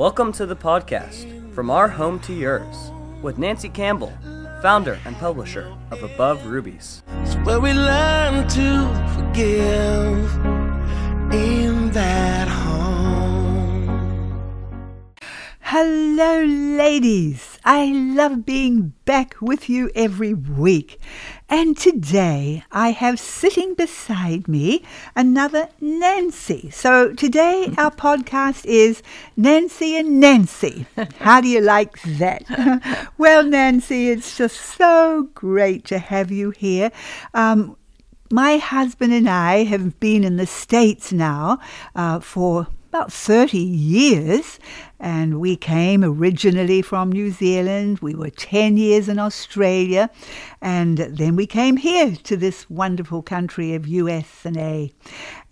Welcome to the podcast, From Our Home to Yours, with Nancy Campbell, founder and publisher of Above Rubies. It's where we learn to forgive in that home. Hello, ladies. I love being back with you every week. And today I have sitting beside me another Nancy. So today our podcast is Nancy and Nancy. How do you like that? well, Nancy, it's just so great to have you here. Um, my husband and I have been in the States now uh, for about 30 years, and we came originally from New Zealand. We were 10 years in Australia, and then we came here to this wonderful country of US and A.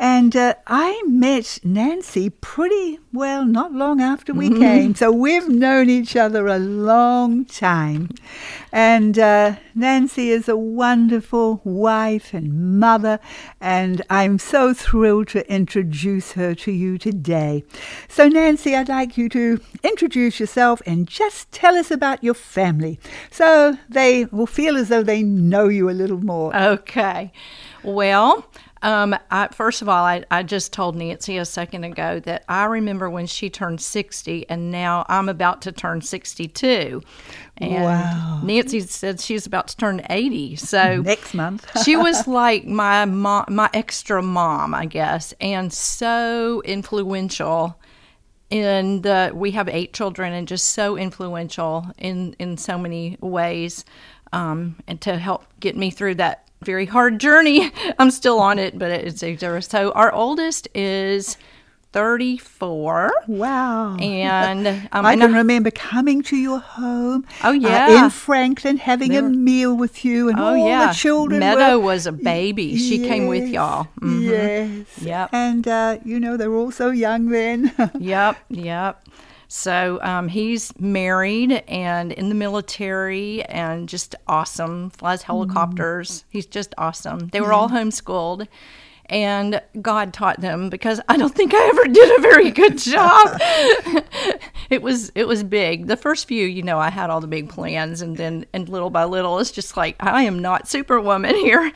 And uh, I met Nancy pretty well not long after we Mm-hmm. came, so we've known each other a long time. And uh, Nancy is a wonderful wife and mother, and I'm so thrilled to introduce her to you today. So, Nancy, I'd like you to introduce yourself and just tell us about your family so they will feel as though they know you a little more. Okay. Well, um, I, first of all, I, I just told Nancy a second ago that I remember when she turned 60, and now I'm about to turn 62. And Wow. Nancy said she's about to turn 80. So Next month. she was like my mom, my extra mom, I guess, and so influential. In the, we have eight children, and just so influential in in so many ways, um, and to help get me through that very hard journey. I'm still on it, but it's a so. Our oldest is 34, Wow. and um, I and can remember coming to your home. Oh, uh, yeah. in Franklin, having a meal with you, and Oh all yeah, the children. Meadow were, was a baby. She came with y'all. Mm-hmm. Yes. Yep. And uh, you know they were all so young then. Yep, yep. So um, he's married and in the military and just awesome. Flies helicopters. He's just awesome. They were all homeschooled. And God taught them because I don't think I ever did a very good job. it was it was big. The first few, you know, I had all the big plans, and then and little by little, it's just like I am not Superwoman here.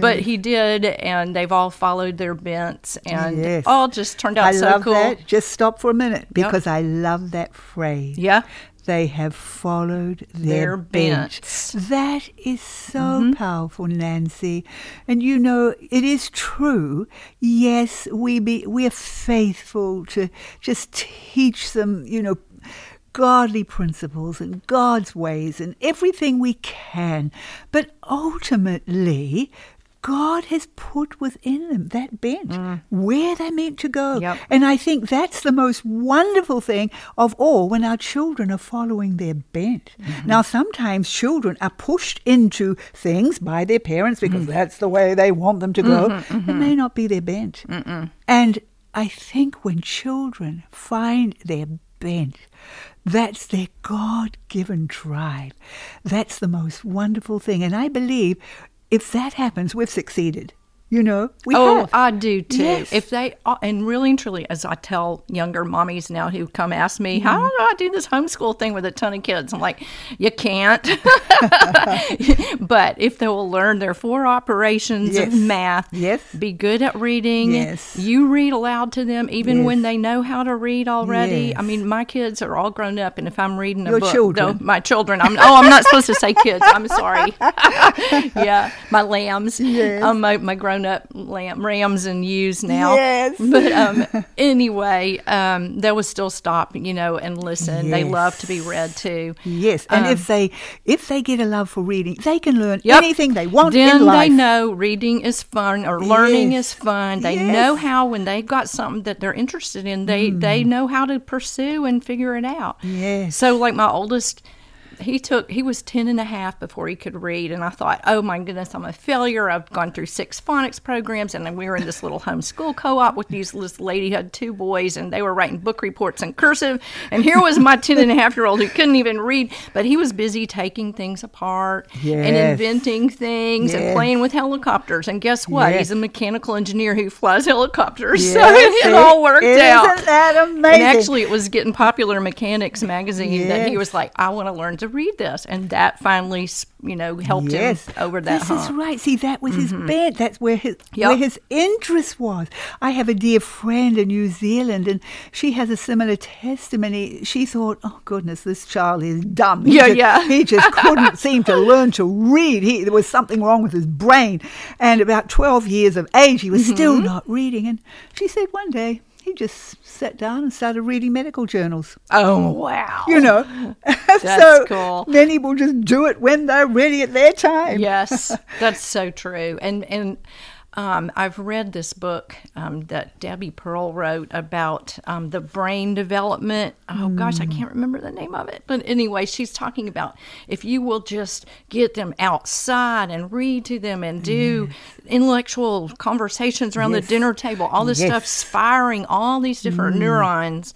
But he did, and they've all followed their bents, and Yes. all just turned out I so love cool. that. Just stop for a minute because I love that phrase. Yeah. They have followed their, Their bent. That is so Mm-hmm. powerful, Nancy. And you know, it is true. Yes, we be we are faithful to just teach them, you know, godly principles and God's ways and everything we can. But ultimately, God has put within them that bent, where they're meant to go. Mm. Yep. And I think that's the most wonderful thing of all when our children are following their bent. Mm-hmm. Now, sometimes children are pushed into things by their parents because Mm-hmm. that's the way they want them to go. It may not be their bent. And I think when children find their bent, that's their God given drive. That's the most wonderful thing. And I believe if that happens, we've succeeded. You know, we oh, have. I do too. Yes. If they uh, and really and truly, as I tell younger mommies now who come ask me, how Mm-hmm. do I do this homeschool thing with a ton of kids? I'm like, you can't. but if they will learn their four operations Yes. of math, Yes. be good at reading. Yes. you read aloud to them even when they know how to read already. I mean, my kids are all grown up, and if I'm reading a Your book, children. no, my children. I'm oh, I'm not supposed to say kids. I'm sorry. yeah, my lambs. Yes. Um, my, my grown up lamb rams and ewes now. Yes. But um, anyway, um, they would still stop, you know, and listen. They love to be read to. Yes, and Um, if they if they get a love for reading, they can learn Yep. anything they want then in life. they know reading is fun or learning Yes. is fun. They Yes. know how when they've got something that they're interested in, they they know how to pursue and figure it out. Mm. Yes. So like my oldest he took he was 10 and a half before he could read and i thought oh my goodness i'm a failure. I've gone through six phonics programs and then we were in this little homeschool co-op with these this lady had two boys and they were writing book reports in cursive. And here was my 10 and a half year old who couldn't even read but he was busy taking things apart and inventing things and playing with helicopters. And guess what? Yes. he's a mechanical engineer who flies helicopters. So Yes, it all worked out. Isn't that amazing? and actually, it was getting Popular Mechanics magazine that he was like, "I want to learn to read this," and that finally, you know, helped yes. him over that This hump. Mm-hmm. is right. See, that was his bent. That's where his Yep. where his interest was. I have a dear friend in New Zealand, and she has a similar testimony. She thought, "Oh goodness, this child is dumb. He Yeah, just, yeah. He just couldn't seem to learn to read. He, there was something wrong with his brain." And about twelve years of age, he was Mm-hmm. still not reading. And she said one day he just sat down and started reading medical journals Oh wow! you know. That's so cool. many will just do it when they're ready at their time. yes, that's so true. And and um, I've read this book um, that Debbie Pearl wrote about um, the brain development. Oh gosh, I can't remember the name of it. But anyway, she's talking about if you will just get them outside and read to them and do intellectual conversations around Yes. the dinner table, all this Yes. stuff, firing all these different neurons.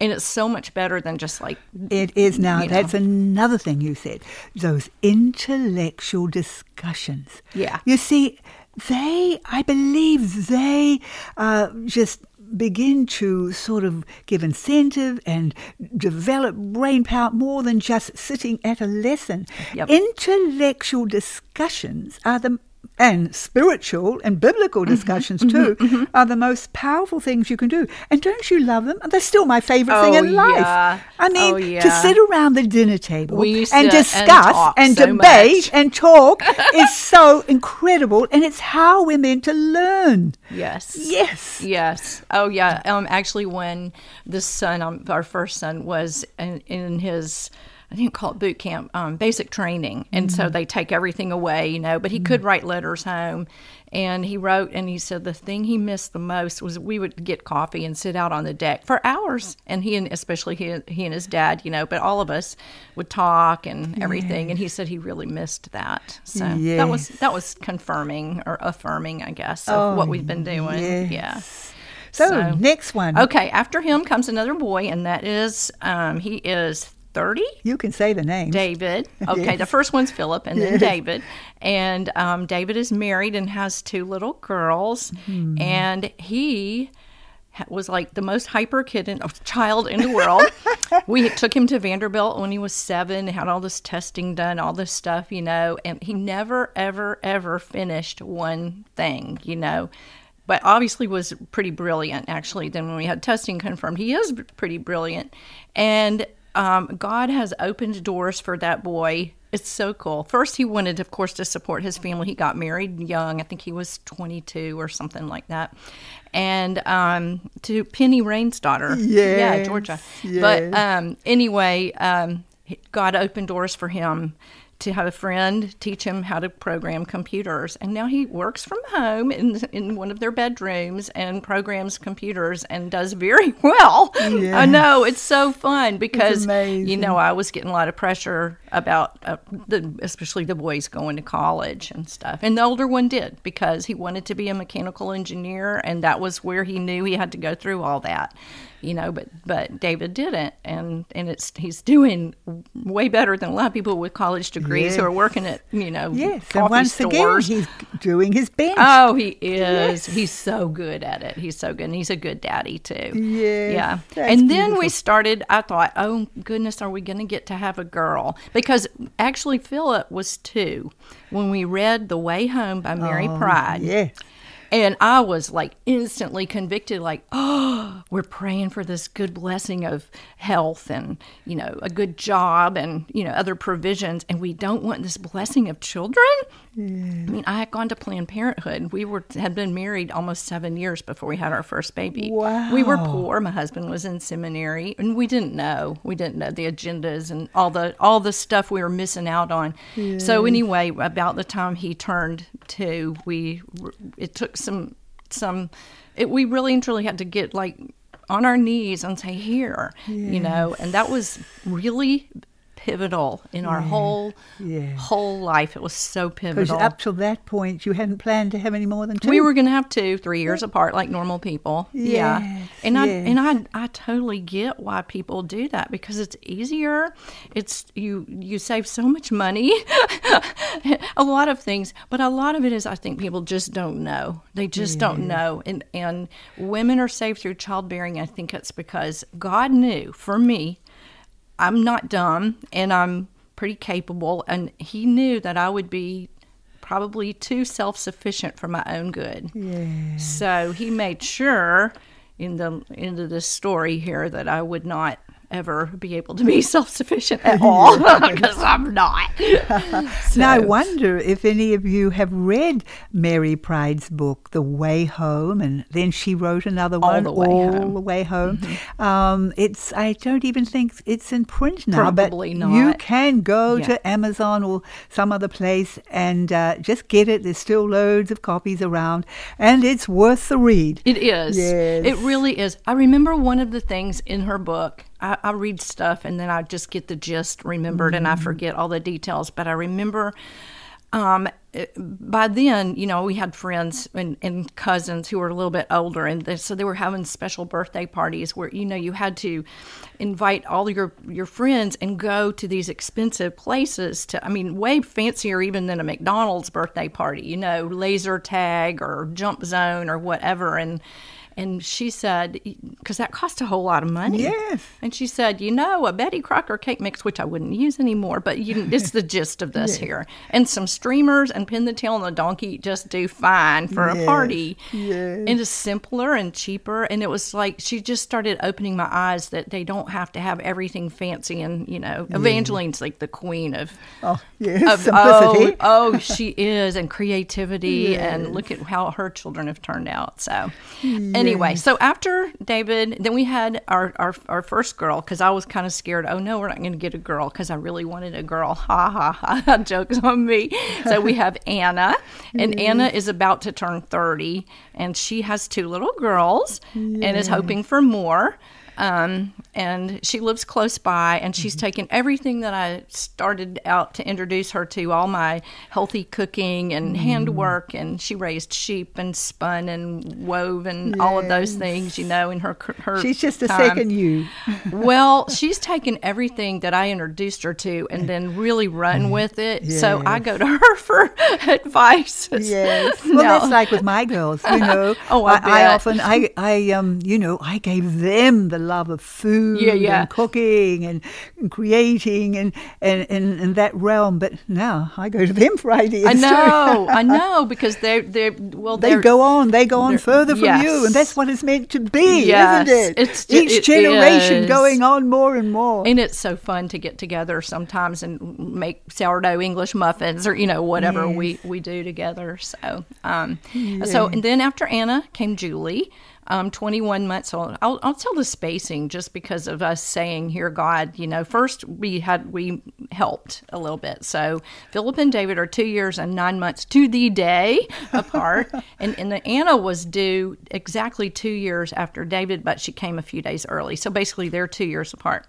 And it's so much better than just like It is now. You know. That's another thing you said. Those intellectual discussions. Yeah. You see, they, I believe, they uh, just begin to sort of give incentive and develop brain power more than just sitting at a lesson. Yep. Intellectual discussions are the and spiritual and biblical Mm-hmm, discussions too are the most powerful things you can do. And don't you love them? They're still my favorite thing Oh, in life. yeah. I mean, Oh, to sit around the dinner table and sit and discuss and, so debate much. and talk is so incredible, and it's how we're meant to learn. yes, Yes. Yes. Oh, yeah. Um, actually, when this son, um, our first son, was in, in his, I didn't call it boot camp, um, basic training, and so they take everything away, you know. But he could write letters home, and he wrote, and he said the thing he missed the most was we would get coffee and sit out on the deck for hours, and he and especially he, he and his dad, you know, but all of us would talk and everything, and he said he really missed that. So that was that was confirming or affirming, I guess, of what we've been doing. yes. Yeah. So, So- next one. Okay, after him comes another boy, and that is um, he is thirty. You can say the name. David. Okay, Yes. the first one's Philip, and then Yes. David. And um, David is married and has two little girls, Hmm. and he was like the most hyper kid in, child in the world. we took him to Vanderbilt when he was seven, had all this testing done, all this stuff, you know, and he never, ever, ever finished one thing, you know. But obviously was pretty brilliant. Actually, then when we had testing confirmed, he is pretty brilliant, and um, God has opened doors for that boy. It's so cool. First, he wanted, of course, to support his family. He got married young. I think he was 22 or something like that. And um, to Penny Rain's daughter. Yeah, Yes, Georgia. But um, anyway, um, God opened doors for him to have a friend teach him how to program computers. And now he works from home in, in one of their bedrooms and programs computers and does very well. I know, it's so fun because, you know, I was getting a lot of pressure about, uh, the, especially the boys going to college and stuff. And the older one did because he wanted to be a mechanical engineer, and that was where he knew he had to go through all that. You know, but but David didn't, and and it's he's doing way better than a lot of people with college degrees who are working at you know Yes, coffee and once stores. again, he's doing his best. Oh, he is. He's so good at it. He's so good. And he's a good daddy, too. Yes, Yeah. And then we started, I thought, oh, goodness, are we going to get to have a girl? Because actually, Philip was two when we read The Way Home by Mary oh, Pride. Yeah. And I was like instantly convicted, like, oh, we're praying for this good blessing of health and, you know, a good job and, you know, other provisions. And we don't want this blessing of children. I mean, I had gone to Planned Parenthood. We were had been married almost seven years before we had our first baby. Wow. We were poor. My husband was in seminary, and we didn't know. We didn't know the agendas and all the all the stuff we were missing out on. So anyway, about the time he turned two, we it took some some. It, we really and truly had to get like on our knees and say here, you know, and that was really pivotal in our whole yeah. whole life. It was so pivotal. Because up till that point, you hadn't planned to have any more than two. we were going to have two, three years apart, like normal people. yeah, Yes, and I and I I totally get why people do that because it's easier. It's you you save so much money, a lot of things, but a lot of it is I think people just don't know. They just don't know, and and women are saved through childbearing. I think it's because God knew for me I'm not dumb and I'm pretty capable. And he knew that I would be probably too self sufficient for my own good. Yeah. So he made sure in the end of this story here that I would not ever be able to be self sufficient at all because I'm not. Now, I wonder if any of you have read Mary Pride's book, The Way Home, and then she wrote another All one, the Way All Home. Mm-hmm. the Way Home. Um, it's I don't even think it's in print now, Probably but you can go Yeah. to Amazon or some other place and uh, just get it. There's still loads of copies around, and it's worth the read. It is. Yes. It really is. I remember one of the things in her book. I, I read stuff and then I just get the gist remembered and I Mm-hmm. forget all the details. But I remember um, by then, you know, we had friends and, and cousins who were a little bit older. And they, so they were having special birthday parties where, you know, you had to invite all your, your friends and go to these expensive places to, I mean, way fancier even than a McDonald's birthday party, you know, laser tag or jump zone or whatever. And, and she said, because that cost a whole lot of money. Yes. And she said, you know, a Betty Crocker cake mix, which I wouldn't use anymore, but you, it's the gist of this here. And some streamers and pin the tail on the donkey just do fine for a party. yes. And it's simpler and cheaper. And it was like she just started opening my eyes that they don't have to have everything fancy. And, you know, Evangeline's like the queen of Oh, yes, of simplicity. oh, oh, she is, and creativity, and look at how her children have turned out. So, anyway, so after David, then we had our our, our first girl because I was kind of scared. Oh no, we're not going to get a girl because I really wanted a girl. Ha ha ha! Jokes on me. So we have Anna, and Anna is about to turn thirty, and she has two little girls, and is hoping for more. Um, and she lives close by, and she's mm-hmm. taken everything that I started out to introduce her to all my healthy cooking and mm-hmm. handwork. And she raised sheep and spun and wove and all of those things, you know, in her her. She's just a time. second you. well, she's taken everything that I introduced her to and then really run mm-hmm. with it. So I go to her for advice. Yes. Well, Now- that's like with my girls, you know. Oh, I I, bet. often, I, I, um, you know, I gave them the love of food Yeah, yeah. and cooking and, and creating and, and, and, and that realm. But now I go to them for ideas. I know, I know, because they're they're well, They they're, go on, they go on further from you, and that's what it's meant to be, Yes, isn't it? it's Each it generation going on more and more. And it's so fun to get together sometimes and make sourdough English muffins or you know whatever we we do together. So um, so and then after Anna came Julie. Um, 21 months old. I'll, I'll tell the spacing just because of us saying here, God, you know, first we had, we helped a little bit. So Philip and David are two years and nine months to the day apart. and, and the Anna was due exactly two years after David, but she came a few days early. So basically they're two years apart.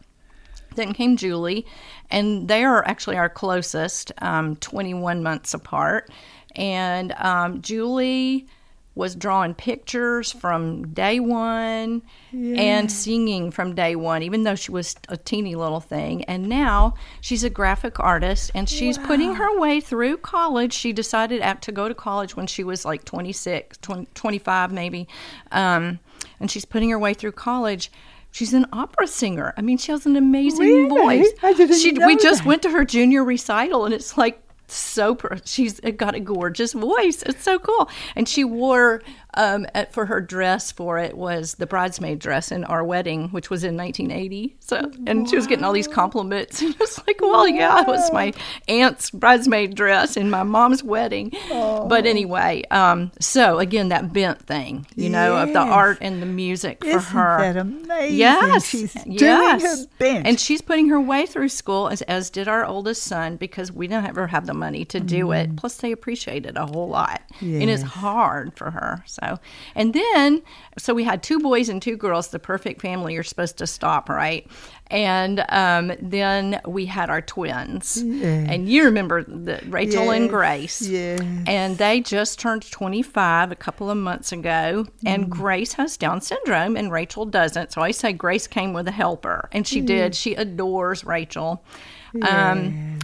Then came Julie, and they are actually our closest, um, 21 months apart. And um, Julie was drawing pictures from day one and singing from day one, even though she was a teeny little thing. And now she's a graphic artist and she's putting her way through college. She decided to go to college when she was like 26, 20, 25 maybe. Um, and she's putting her way through college. She's an opera singer. I mean, she has an amazing Really? voice. I didn't she, we just went to her junior recital, and it's like so. She's got a gorgeous voice. It's so cool. And she wore um, at, for her dress for it was the bridesmaid dress in our wedding, which was in 1980. So, and she was getting all these compliments. And I was like, well, yeah, it was my aunt's bridesmaid dress in my mom's wedding. But anyway, um, so again, that bent thing, you know, of the art and the music for Isn't her. that amazing? Yes, She's doing yes. her bent. and she's putting her way through school, as, as did our oldest son, because we don't ever have the money to do it. Plus, they appreciate it a whole lot, and it's Mm. Hard for her. So, So, and then, so we had two boys and two girls, the perfect family. You're supposed to stop, right? And um, then we had our twins. And you remember the, Rachel and Grace. yes. And they just turned 25 a couple of months ago. And Grace has Down syndrome and Rachel doesn't. So I say Grace came with a helper. And she did. She adores Rachel. Um,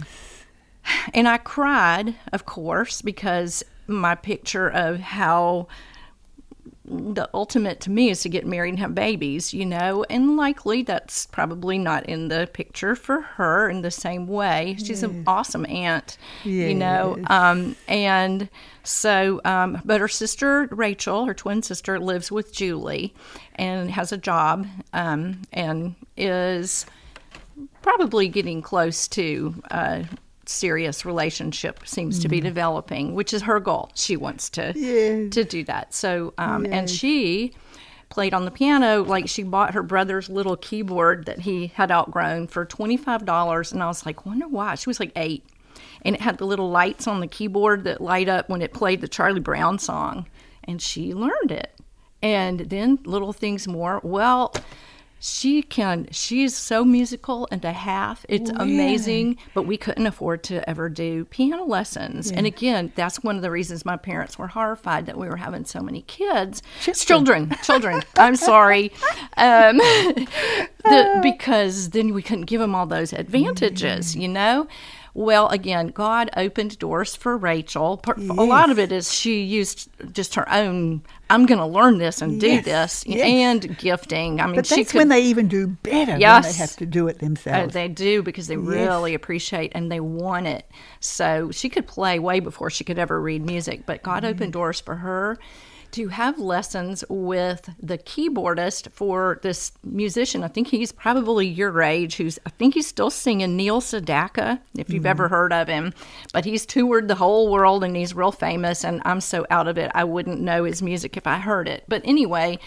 and I cried, of course, because my picture of how the ultimate to me is to get married and have babies, you know, and likely that's probably not in the picture for her in the same way. She's an awesome aunt, you know, um, and so, um, but her sister Rachel, her twin sister, lives with Julie and has a job um, and is probably getting close to a serious relationship seems to be developing which is her goal. She wants to Yes. to do that. So um and she played on the piano like she bought her brother's little keyboard that he had outgrown for $25 and i was like wonder why? She was like eight and it had the little lights on the keyboard that light up when it played the charlie brown song and she learned it. And then little things more. Well she can she's so musical and a half. It's amazing but we couldn't afford to ever do piano lessons. And again that's one of the reasons my parents were horrified that we were having so many kids. Children. Children i'm sorry. Um, the, because then we couldn't give them all those advantages you know well, again, God opened doors for Rachel. A lot of it is she used just her own. I'm going to learn this and do this, yes. and gifting. I mean, But that's could. when they even do better when Yes. they have to do it Uh, themselves. they do because they really appreciate and they want it. So she could play way before she could ever read music, but God Mm-hmm. opened doors for her to have lessons with the keyboardist for this musician. I think he's probably your age, who's, I think he's still singing Neil Sedaka, if you've ever Mm-hmm. heard of him. But he's toured the whole world and he's real famous, and I'm so out of it, I wouldn't know his music if I heard it. But anyway,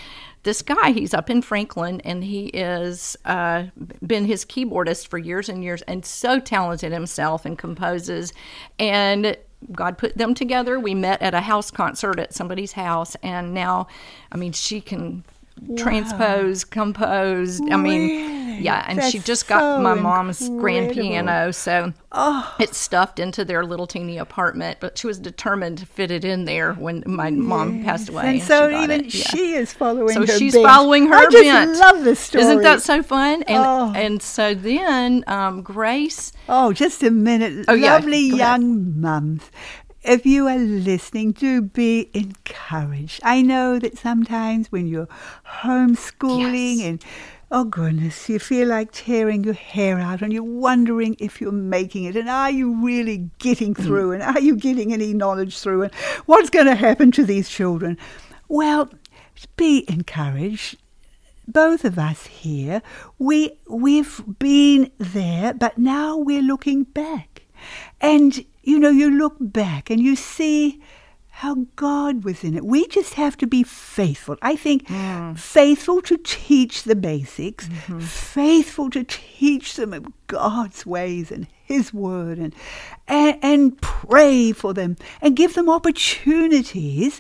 this guy he's up in franklin and he is uh, been his keyboardist for years and years and so talented himself and composes and god put them together we met at a house concert at somebody's house and now i mean she can transpose compose i mean? Yeah and she That's just got so my mom's grand piano so Oh. it's stuffed into their little teeny apartment but she was determined to fit it in there when my mom passed away and she so got even. Yeah. she is following So her she's bent. following her I just bent. love this story. Isn't that so fun? And Oh. and so then um, Grace, Oh, just a minute. Oh. Lovely ahead. young mums. If you are listening, do be encouraged. I know that sometimes when you're homeschooling Yes. and oh goodness, you feel like tearing your hair out and you're wondering if you're making it and are you really getting Mm. through and are you getting any knowledge through and what's going to happen to these children? Well, be encouraged both of us here, we we've been there, but now we're looking back. And you know, you look back and you see how God was in it. We just have to be faithful. I think mm. faithful to teach the basics, mm-hmm. faithful to teach them of God's ways and His word, and, and and pray for them and give them opportunities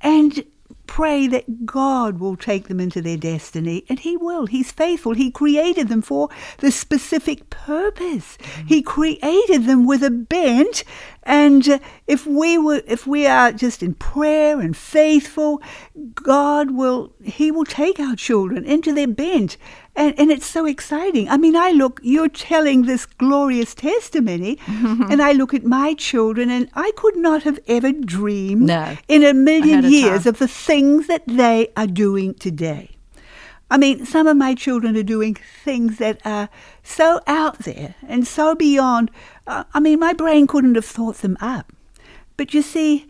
and pray that God will take them into their destiny, and He will. He's faithful. He created them for the specific purpose. He created them with a bent, and uh, if we were, if we are just in prayer and faithful, God will. He will take our children into their bent. And, and it's so exciting. I mean, I look, you're telling this glorious testimony, and I look at my children, and I could not have ever dreamed No. in a million years of the things that they are doing today. I mean, some of my children are doing things that are so out there and so beyond. Uh, I mean, my brain couldn't have thought them up. But you see,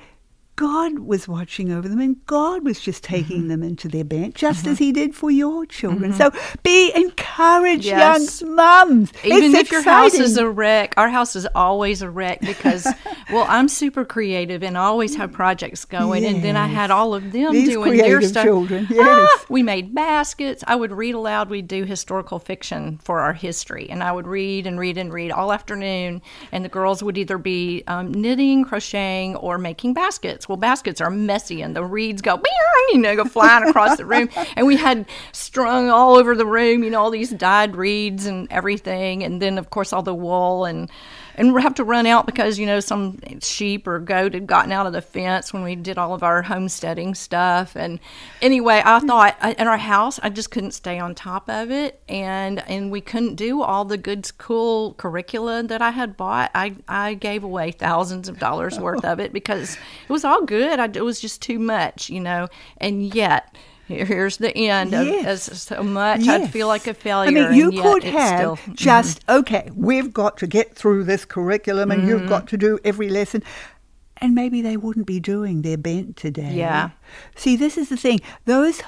God was watching over them and God was just Mm-hmm. taking them into their bent, just as He did for your children. So be encouraged, Yes. young mums. even it's if your house is a wreck, our house is always a wreck because, well, I'm super creative and I always have projects going, and then I had all of them These doing their stuff. children, Ah, we made baskets. I would read aloud. We'd do historical fiction for our history, and I would read and read and read all afternoon. And the girls would either be um, knitting, crocheting, or making baskets. Well, baskets are messy and the reeds go, you know, go flying across the room. And we had strung all over the room, you know, all these dyed reeds and everything. And then, of course, all the wool and and we have to run out because you know some sheep or goat had gotten out of the fence when we did all of our homesteading stuff and anyway i hmm. thought uh, in our house i just couldn't stay on top of it and and we couldn't do all the good cool curricula that i had bought i i gave away thousands of dollars worth of it because it was all good I, it was just too much you know and yet here's the end Yes. of as so much I'd feel like a failure. I mean, you could have still, mm-hmm. just, okay, we've got to get through this curriculum and you've Mm-hmm. got to do every lesson. And maybe they wouldn't be doing their bent today. Yeah. See, this is the thing. Those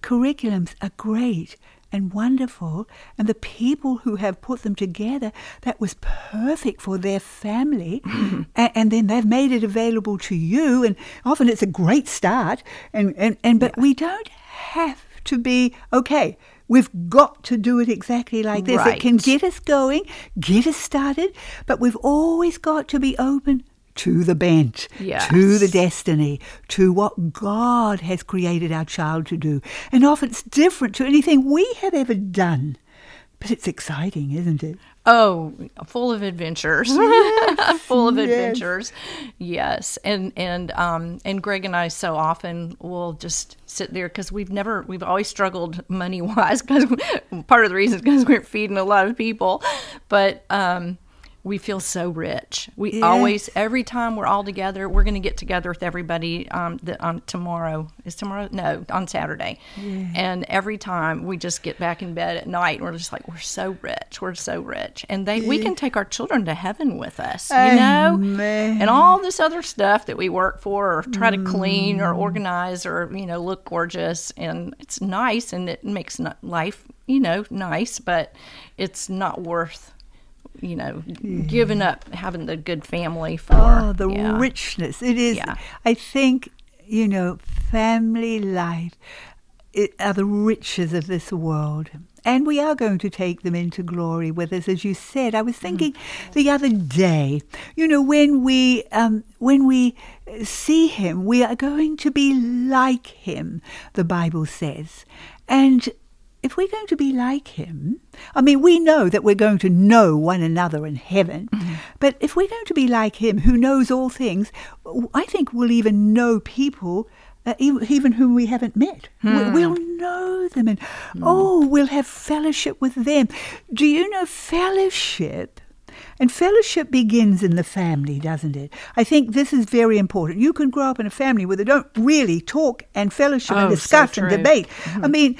curriculums are great and wonderful, and the people who have put them together, that was perfect for their family, and, and then they've made it available to you, and often it's a great start, and, and, and but we don't have to be okay. We've got to do it exactly like this. It can get us going, get us started, but we've always got to be open to the bent, to the destiny, to what God has created our child to do. And often it's different to anything we have ever done. But it's exciting, isn't it? Oh, full of adventures, full of yes. adventures. Yes, and and um and Greg and I so often will just sit there because we've never we've always struggled money wise because part of the reason is because we're feeding a lot of people, but um we feel so rich. We Yes. always every time we're all together, we're going to get together with everybody um the, on tomorrow. Is tomorrow? No, on Saturday. Yeah. And every time we just get back in bed at night, we're just like we're so rich. We're so rich. And they we can take our children to heaven with us, you know? Amen. And all this other stuff that we work for or try to clean or organize or you know look gorgeous and it's nice and it makes life, you know, nice, but it's not worth you know, giving up having the good family for. Oh, the yeah. richness. It is. Yeah. I think, you know, family life it, are the riches of this world. And we are going to take them into glory with us, as you said. I was thinking the other day, you know, when we um, when we see him, we are going to be like him. The Bible says, and if we're going to be like him, I mean, we know that we're going to know one another in heaven, mm-hmm. but if we're going to be like him who knows all things, I think we'll even know people. Uh, even whom we haven't met, We- hmm. we'll know them, and hmm. oh, we'll have fellowship with them. Do you know fellowship? And fellowship begins in the family, doesn't it? I think this is very important. You can grow up in a family where they don't really talk and fellowship and Oh, so discuss and true. debate. Mm-hmm. I mean,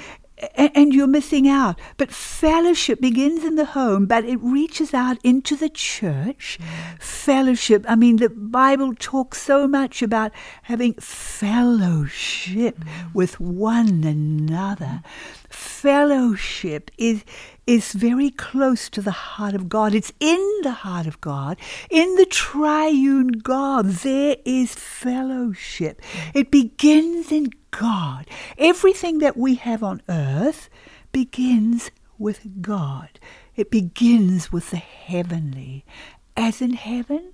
and you're missing out. But fellowship begins in the home, but it reaches out into the church. Fellowship. I mean, the Bible talks so much about having fellowship with one another. Fellowship is is very close to the heart of God. It's in the heart of God. In the triune God, there is fellowship. It begins in God. Everything that we have on earth begins with God. It begins with the heavenly. As in heaven,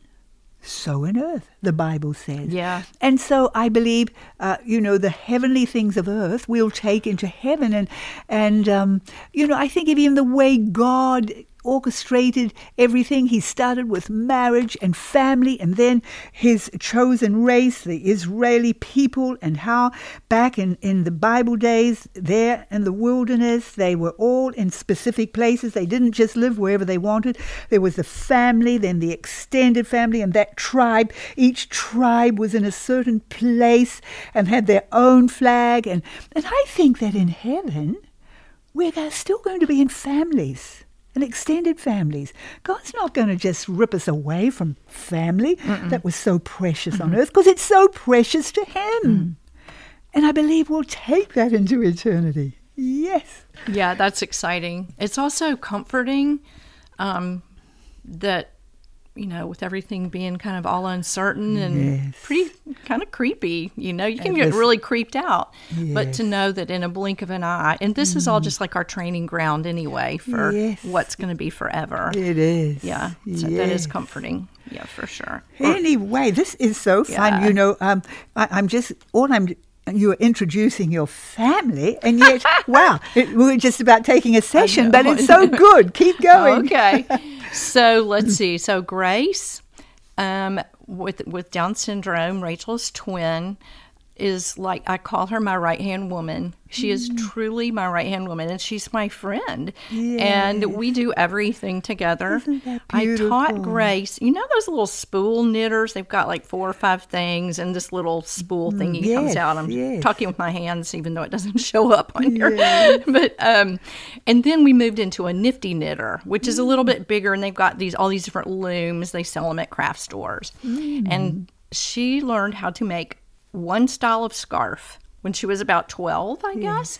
so in earth, the Bible says. Yeah. And so I believe, uh, you know, the heavenly things of earth we'll take into heaven. And, and um, you know, I think even the way God orchestrated everything. He started with marriage and family, and then his chosen race, the Israeli people, and how back in, in the Bible days, there in the wilderness, they were all in specific places. They didn't just live wherever they wanted. There was the family, then the extended family, and that tribe. Each tribe was in a certain place and had their own flag. And, and I think that in heaven, we're still going to be in families and extended families. God's not going to just rip us away from family that was so precious on earth because it's so precious to Him. And I believe we'll take that into eternity. Yes. Yeah, that's exciting. It's also comforting um, that you know, with everything being kind of all uncertain and Yes. pretty kind of creepy, you know, you can get really creeped out. But to know that in a blink of an eye, and this is all just like our training ground anyway for Yes. what's going to be forever. It is. Yeah, so that is comforting. Yeah, for sure. Anyway, this is so fun. Yeah. You know, um, I, I'm just all I'm. You're introducing your family, and yet, wow, it, we're just about taking a session, but it's so good. Keep going. okay. So let's see. So Grace, um, with with Down syndrome, Rachel's twin, is like I call her my right hand woman. She is Mm. truly my right hand woman, and she's my friend. And we do everything together. I taught? Grace. You know those little spool knitters? They've got like four or five things, and this little spool thingy comes Mm, out. I'm yes. talking with my hands, even though it doesn't show up on here. but um, and then we moved into a nifty knitter, which is a little bit bigger, and they've got these all these different looms. They sell them at craft stores, and she learned how to make one style of scarf when she was about twelve, I guess.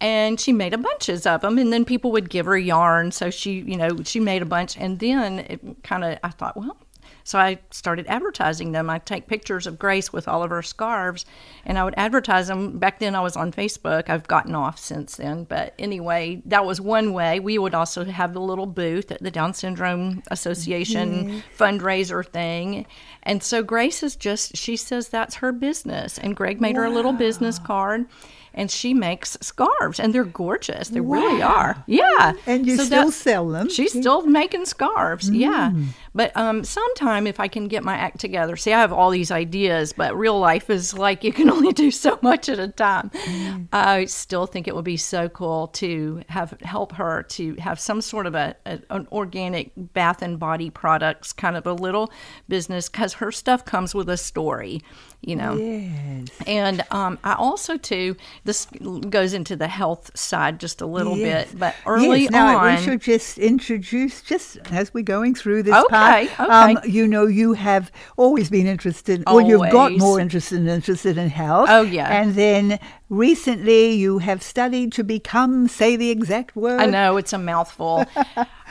And she made a bunches of them, and then people would give her yarn. So she, you know, she made a bunch, and then it kind of, I thought, well, so I started advertising them. I take pictures of Grace with all of her scarves, and I would advertise them. Back then, I was on Facebook. I've gotten off since then, but anyway, that was one way. We would also have the little booth at the Down Syndrome Association mm-hmm. fundraiser thing, and so Grace is just she says that's her business, and Greg made her a little business card. And she makes scarves, and they're gorgeous. They really are. Yeah. And you So still that- sell them. She's still making scarves, yeah. Mm. But um, sometime if I can get my act together, see, I have all these ideas, but real life is like you can only do so much at a time. Mm. I still think it would be so cool to have help her to have some sort of a, a an organic bath and body products kind of a little business because her stuff comes with a story, you know. Yes. And um, I also too this goes into the health side just a little Yes. bit, but early yes, now on, we should just introduce, just as we're going through this Okay, part. Um, you know, you have always been interested, or you've got more interested and interested in health. Oh, yeah. And then recently, you have studied to become, say the exact word. I know it's a mouthful.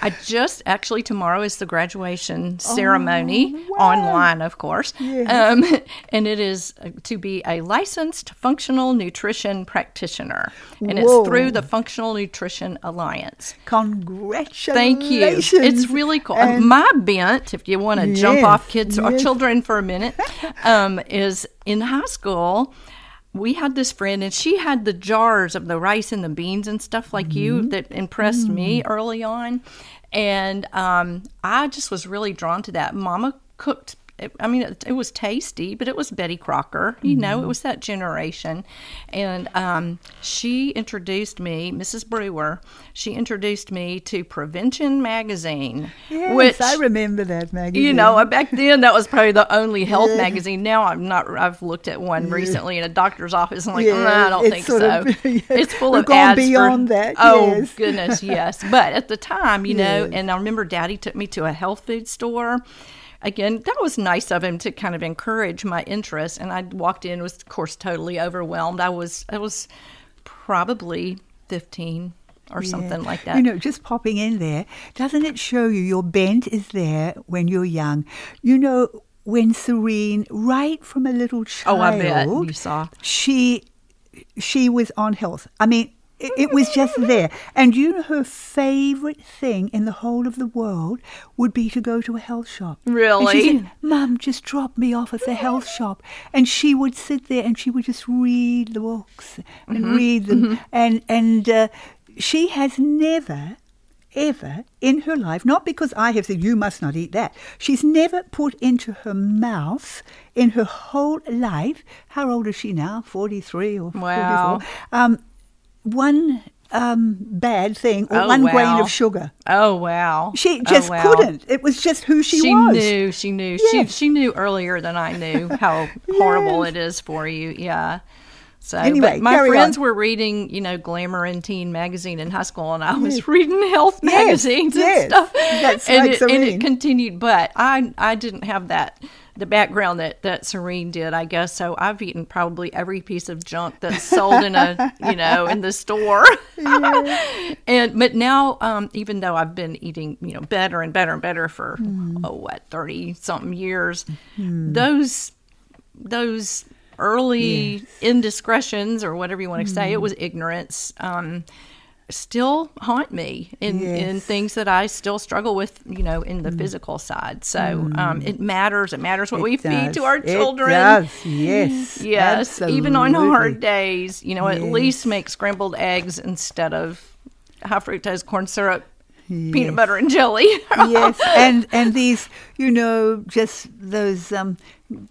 I just actually tomorrow is the graduation ceremony Oh, wow. online, of course, um, and it is uh, to be a licensed functional nutrition practitioner, and it's through the Functional Nutrition Alliance. Congratulations. Thank you. It's really cool. And- My bent, if you want to jump off kids or children for a minute, um, is in high school. We had this friend, and she had the jars of the rice and the beans and stuff like Mm-hmm. you that impressed Mm. me early on. And um, I just was really drawn to that. Mama cooked. It, I mean, it, it was tasty, but it was Betty Crocker. You know, Mm-hmm. it was that generation. And um, she introduced me, Mrs. Brewer. She introduced me to Prevention Magazine, Yes, which I remember that magazine. you know, back then that was probably the only health magazine. Now I'm not. I've looked at one recently in a doctor's office and like, Yeah, "Nah, I don't think so. of- yeah. It's full of gone ads beyond for, that, Oh yes. goodness, yes. But at the time, you know, and I remember Daddy took me to a health food store. Again, that was nice of him to kind of encourage my interest. And I walked in, was of course totally overwhelmed. I was, I was probably 15 or something like that. You know, just popping in there, doesn't it show you your bent is there when you're young? You know, when Serene, right from a little child, Oh, I bet you saw. she she was on health. I mean, it, it was just there. And you know, her favorite thing in the whole of the world would be to go to a health shop. Really? said, Mum, just drop me off at the health shop. And she would sit there and she would just read the books and Mm-hmm. read them. And, and uh, she has never, ever in her life, not because I have said, you must not eat that, she's never put into her mouth in her whole life, how old is she now? 43 or Wow. 44? Um, one um, bad thing or Oh, one grain of sugar. Oh wow. She Oh, just wow. couldn't. It was just who she, she was. She knew she knew she Yes. she knew earlier than i knew how horrible Yes. it is for you yeah so Anyway, but my friends on. were reading you know glamour and teen magazine in high school and i was reading health Yes, magazines yes. and stuff That's and, like it, and it continued but i i didn't have that the background that that Serene did, I guess. So I've eaten probably every piece of junk that's sold in a you know in the store. and but now, um, even though I've been eating you know better and better and better for oh what thirty something years, those those early indiscretions or whatever you want to say, it was ignorance. Um, still haunt me in, in things that I still struggle with, you know, in the physical side. So um, it matters. It matters what It we feed to our It children. does, yes. Yes, even on hard days, you know, at least make scrambled eggs instead of high fructose corn syrup, Yes. peanut butter and jelly. yes, and and these, you know, just those um,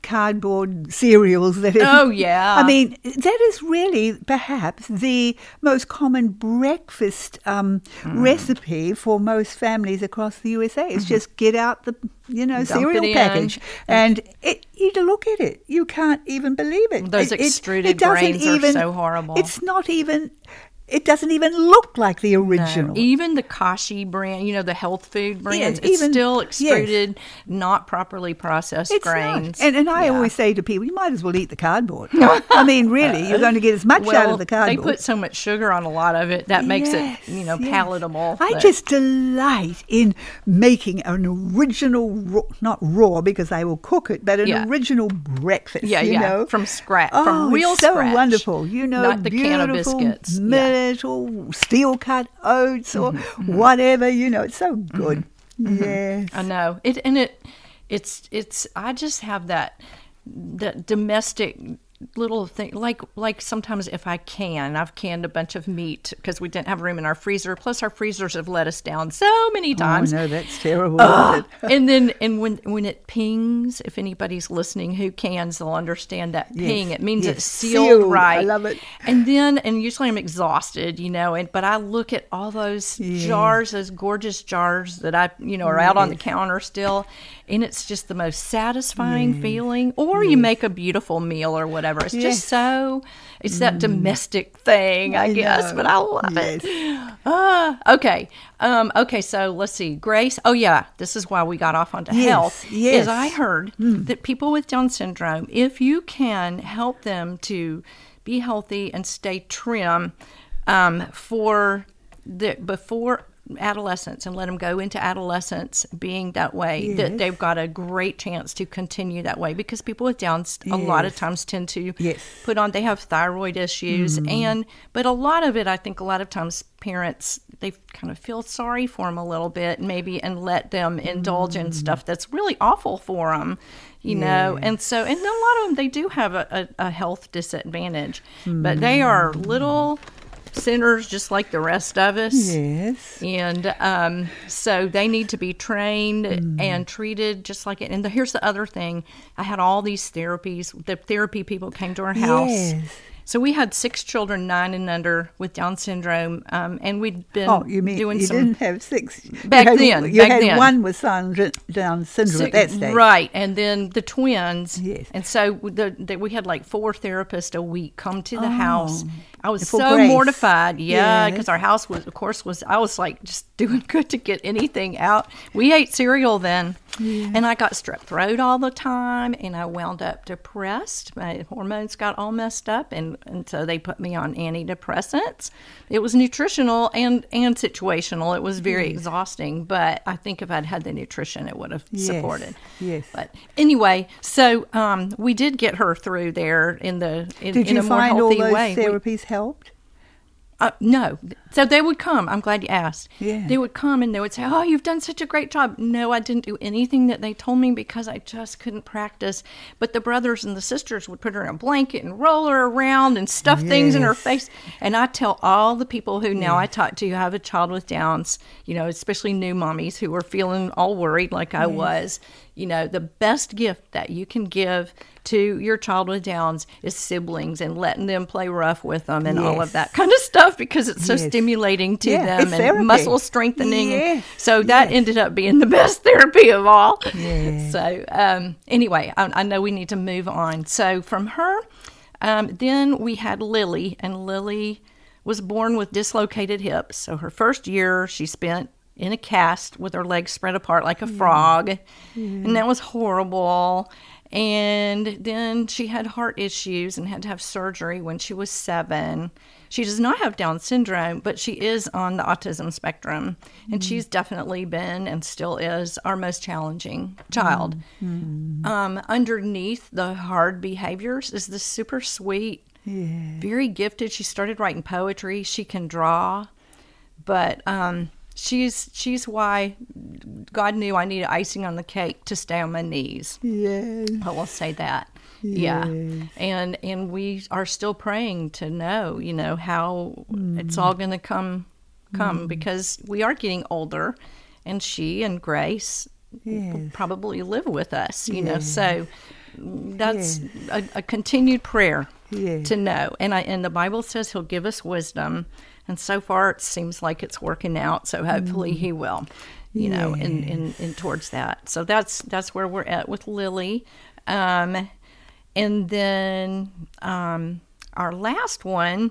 cardboard cereals that. Oh, yeah. I mean, that is really perhaps the most common breakfast um, Mm. recipe for most families across the USA. It's just get out the, you know, Mm-hmm. Dump cereal it in. package, and it. You look at it, you can't even believe it. Those It- it- extruded it doesn't grains are even- so horrible. It's not even. It doesn't even look like the original. Even the Kashi brand, you know, the health food brands, it's even- still yes. extruded, not properly processed It's grains. not. And, and I Yeah. always say to people, you might as well eat the cardboard. I mean, really, you're going to get as much out of the cardboard. they put so much sugar on a lot of it that makes Yes, it, you know, yes. palatable. I but- just delight in making an original, not raw because I will cook it, but an Yeah. original breakfast. Yeah, you yeah, know? from scratch, Oh, from real it's so scratch. wonderful. You know, Not the can of beautiful biscuits. Metal steel cut oats or Mm-hmm, whatever. You know, it's so good. Yes. I know it, and it, it's it's. I just have that that domestic little thing like like sometimes if i can i've canned a bunch of meat because we didn't have room in our freezer plus our freezers have let us down so many Oh times no, that's terrible. and then and when when it pings if anybody's listening who cans they'll understand that Yes, ping it means yes, it's sealed, sealed. I love it. and then and usually i'm exhausted you know and but i look at all those Yeah. jars those gorgeous jars that i you know are out on the counter still and it's just the most satisfying feeling or you make a beautiful meal or whatever it's Yes. just so it's that domestic thing i, I guess know. but i love Yes. it Ah, okay. Um, okay, so let's see. Grace, oh yeah, this is why we got off onto Yes, health. yes. Is I heard that people with Down syndrome, if you can help them to be healthy and stay trim um, for the before adolescence and let them go into adolescence being that way that they've got a great chance to continue that way because people with downs a lot of times tend to Yes. put on they have thyroid issues mm-hmm. and but a lot of it i think a lot of times parents they kind of feel sorry for them a little bit maybe and let them indulge in mm. stuff that's really awful for them you know? And so and a lot of them they do have a, a, a health disadvantage but they are mm. little sinners just like the rest of us Yes. and um, so they need to be trained Mm. and treated just like it. And the, here's the other thing: I had all these therapies. The therapy people came to our house. Yes. So we had six children, nine and under, with Down syndrome, um, and we'd been Oh, you mean doing you some didn't have six? Back you had, then, you back had then. one with Down syndrome at that stage, Right, and then the twins. Yes. And so the, the, we had like four therapists a week come to the house. I was so Grace. mortified. Yeah, Yes. because our house was, of course, was I was like just doing good to get anything out. We ate cereal then, and I got strep throat all the time, and I wound up depressed. My hormones got all messed up, and, and so they put me on antidepressants. It was nutritional and and situational. It was very exhausting, but I think if I'd had the nutrition, it would have Yes, supported. yes. But anyway, so um, we did get her through there in the in, Did in a more find all healthy those way. We- therapies helped? uh, no. So they would come. I'm glad you asked. Yeah. They would come and they would say, Oh, you've done such a great job. No, I didn't do anything that they told me because I just couldn't practice. But the brothers and the sisters would put her in a blanket and roll her around and stuff things in her face. And I tell all the people who now I talk to who have a child with Downs, you know, especially new mommies who are feeling all worried like I was, you know, the best gift that you can give to your child with Downs is siblings and letting them play rough with them and all of that kind of stuff because it's so Yes. Stimulating to Yeah, them and therapy. muscle strengthening. So that ended up being the best therapy of all. So um, anyway, I, I know we need to move on. So from her, um, then we had Lily, and Lily was born with dislocated hips. So her first year she spent in a cast with her legs spread apart like a frog. And that was horrible. And then she had heart issues and had to have surgery when she was seven. She does not have Down syndrome, but she is on the autism spectrum. And she's definitely been and still is our most challenging child. Um, underneath the hard behaviors is this super sweet, very gifted. She started writing poetry. She can draw, but um, she's she's why God knew I needed icing on the cake to stay on my knees. Yes. I will say that. Yeah. And and we are still praying to know, you know, how it's mm. all going to come come mm. because we are getting older and she and Grace will probably live with us, you know. So that's a, a continued prayer Yes. to know. And I and the Bible says he'll give us wisdom. And so far it seems like it's working out, so hopefully he mm. will. You know, in, in, in towards that. So that's that's where we're at with Lily. Um, and then um, our last one,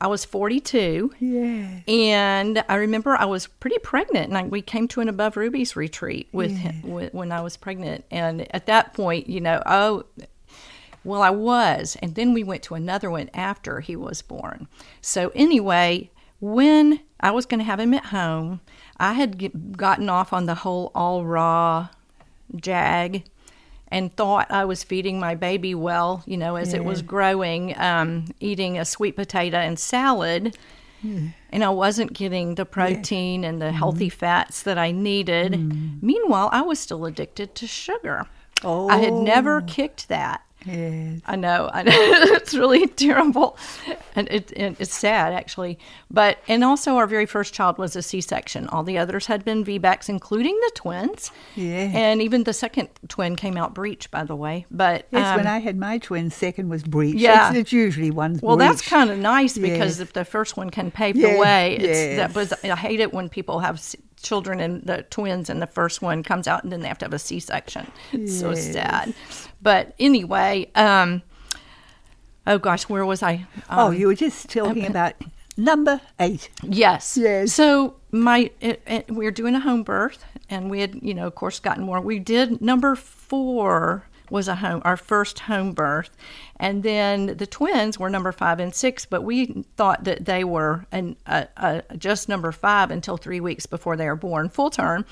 I was 42. Yeah. And I remember I was pretty pregnant, and I, we came to an Above Rubies retreat with, him, with when I was pregnant. And at that point, you know, oh, well, I was, and then we went to another one after he was born. So anyway, when I was going to have him at home, I had get, gotten off on the whole all raw jag and thought I was feeding my baby well, you know, as it was growing, um, eating a sweet potato and salad. And I wasn't getting the protein and the healthy fats that I needed. Meanwhile, I was still addicted to sugar. I had never kicked that. Yes. I know. I know. it's really terrible, and it, it, it's sad actually. But and also, our very first child was a C-section. All the others had been VBACs, including the twins. Yeah. And even the second twin came out breech, by the way. But Yes, when um, I had my twin, second was breech. Yeah. It's, it's usually one's well, that's kind of nice because Yes. if the first one can pave Yeah, the way, it's, yes. that was I hate it when people have children and the twins and the first one comes out and then they have to have a C-section. It's so sad. But anyway, um, oh gosh, where was I? Um, oh, you were just talking about number eight. Yes. Yes. So my it, it, we were doing a home birth, and we had you know of course gotten more. We did number four was a home our first home birth, and then the twins were number five and six, but we thought that they were an, uh, uh, just number five until three weeks before they were born full term,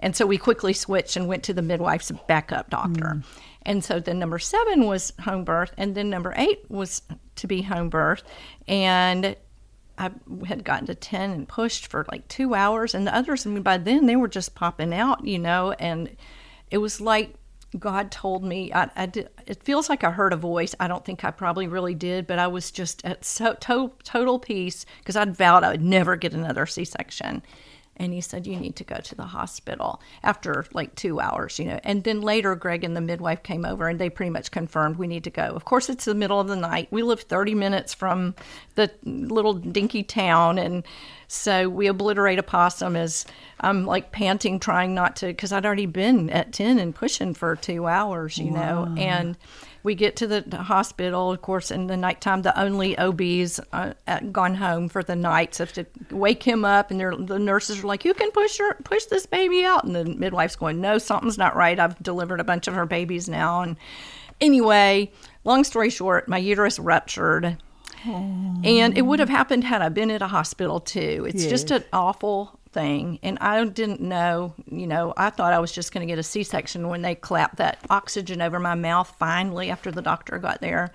and so we quickly switched and went to the midwife's backup doctor. And so then number seven was home birth, and then number eight was to be home birth. And I had gotten to 10 and pushed for like two hours, and the others, I mean, by then they were just popping out, you know, and it was like God told me, I, I did, it feels like I heard a voice. I don't think I probably really did, but I was just at so, to, total peace because I'd vowed I would never get another C section. And he said, You need to go to the hospital after like two hours, you know. And then later, Greg and the midwife came over and they pretty much confirmed we need to go. Of course, it's the middle of the night. We live 30 minutes from the little dinky town. And so we obliterate a possum as I'm like panting, trying not to, because I'd already been at 10 and pushing for two hours, you know. And we get to the, hospital, of course, in the nighttime. The only OB's uh, gone home for the night, so to wake him up, and the nurses are like, "You can push her, push this baby out," and the midwife's going, "No, something's not right. I've delivered a bunch of her babies now." And anyway, long story short, my uterus ruptured. And it would have happened had I been at a hospital too. It's just an awful thing. And I didn't know, you know, I thought I was just going to get a C section when they clapped that oxygen over my mouth finally after the doctor got there.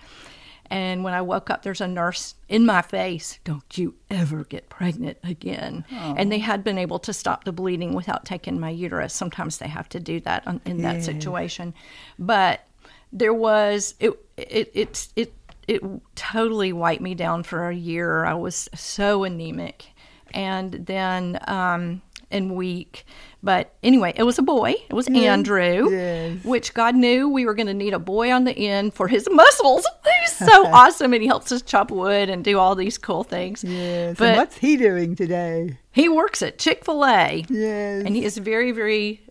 And when I woke up, there's a nurse in my face. Don't you ever get pregnant again? And they had been able to stop the bleeding without taking my uterus. Sometimes they have to do that in that situation. But there was it it it it it totally wiped me down for a year. I was so anemic, and then um, and weak. But anyway, it was a boy. It was Andrew, yes. which God knew we were going to need a boy on the end for his muscles. He's so awesome, and he helps us chop wood and do all these cool things. Yes. But and what's he doing today? he works at Chick Fil A. Yes. and he is very, very.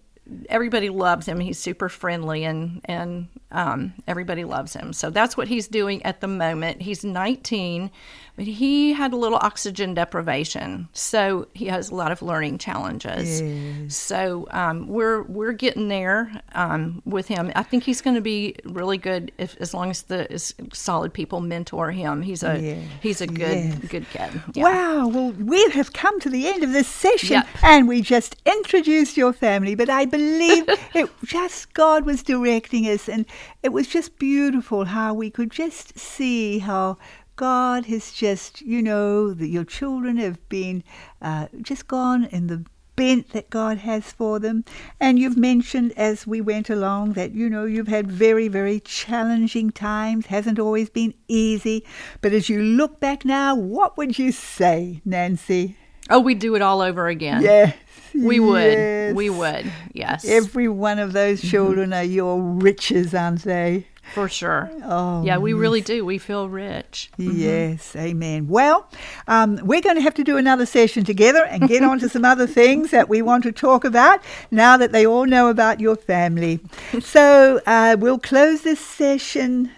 Everybody loves him. He's super friendly and and um, everybody loves him. So that's what he's doing at the moment. He's 19, but he had a little oxygen deprivation, so he has a lot of learning challenges. Yes. So um, we're we're getting there um, with him. I think he's going to be really good if, as long as the as solid people mentor him. He's a Yes, he's a good yes. good kid. Yeah. Wow, well, we have come to the end of this session Yep. and we just introduced your family, but I believe it just God was directing us and it was just beautiful how we could just see how God has just, you know, that your children have been uh, just gone in the bent that God has for them. And you've mentioned as we went along that, you know, you've had very, very challenging times, hasn't always been easy. But as you look back now, what would you say, Nancy? Oh, we'd do it all over again. Yes. We would. We would. Yes. Every one of those Mm-hmm. children are your riches, aren't they? for sure. Oh, yeah, we really do. We feel rich. Yes, amen. Well, um, we're going to have to do another session together and get on to some other things that we want to talk about now that they all know about your family. So uh, we'll close this session,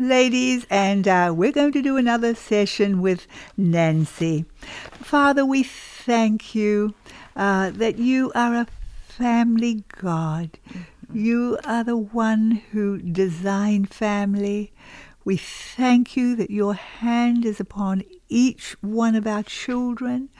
ladies, and uh, we're going to do another session with Nancy. Father, we thank you uh, that you are a family God. You are the one who designed family. We thank you that your hand is upon each one of our children.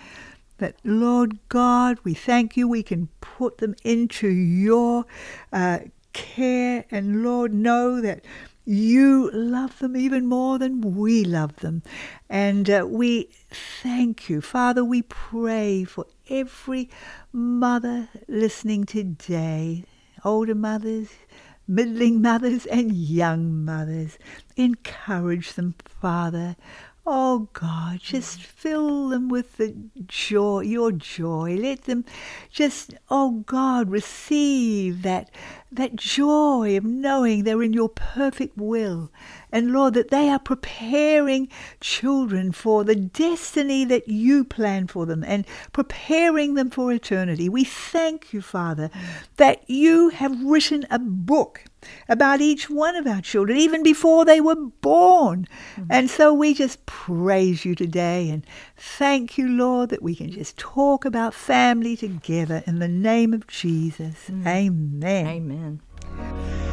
That, Lord God, we thank you we can put them into your uh, care. And, Lord, know that you love them even more than we love them. And uh, we thank you. Father, we pray for every mother listening today, older mothers, middling mothers, and young mothers. Encourage them, Father. Oh God, mm. just fill them with the joy, your joy. Let them just, oh God, receive that that joy of knowing they're in your perfect will. And Lord, that they are preparing children for the destiny that you plan for them and preparing them for eternity. We thank you, Father, mm. that you have written a book about each one of our children, even before they were born. Mm. And so we just praise you today and thank you, Lord, that we can just talk about family together in the name of Jesus. Mm. Amen. Amen.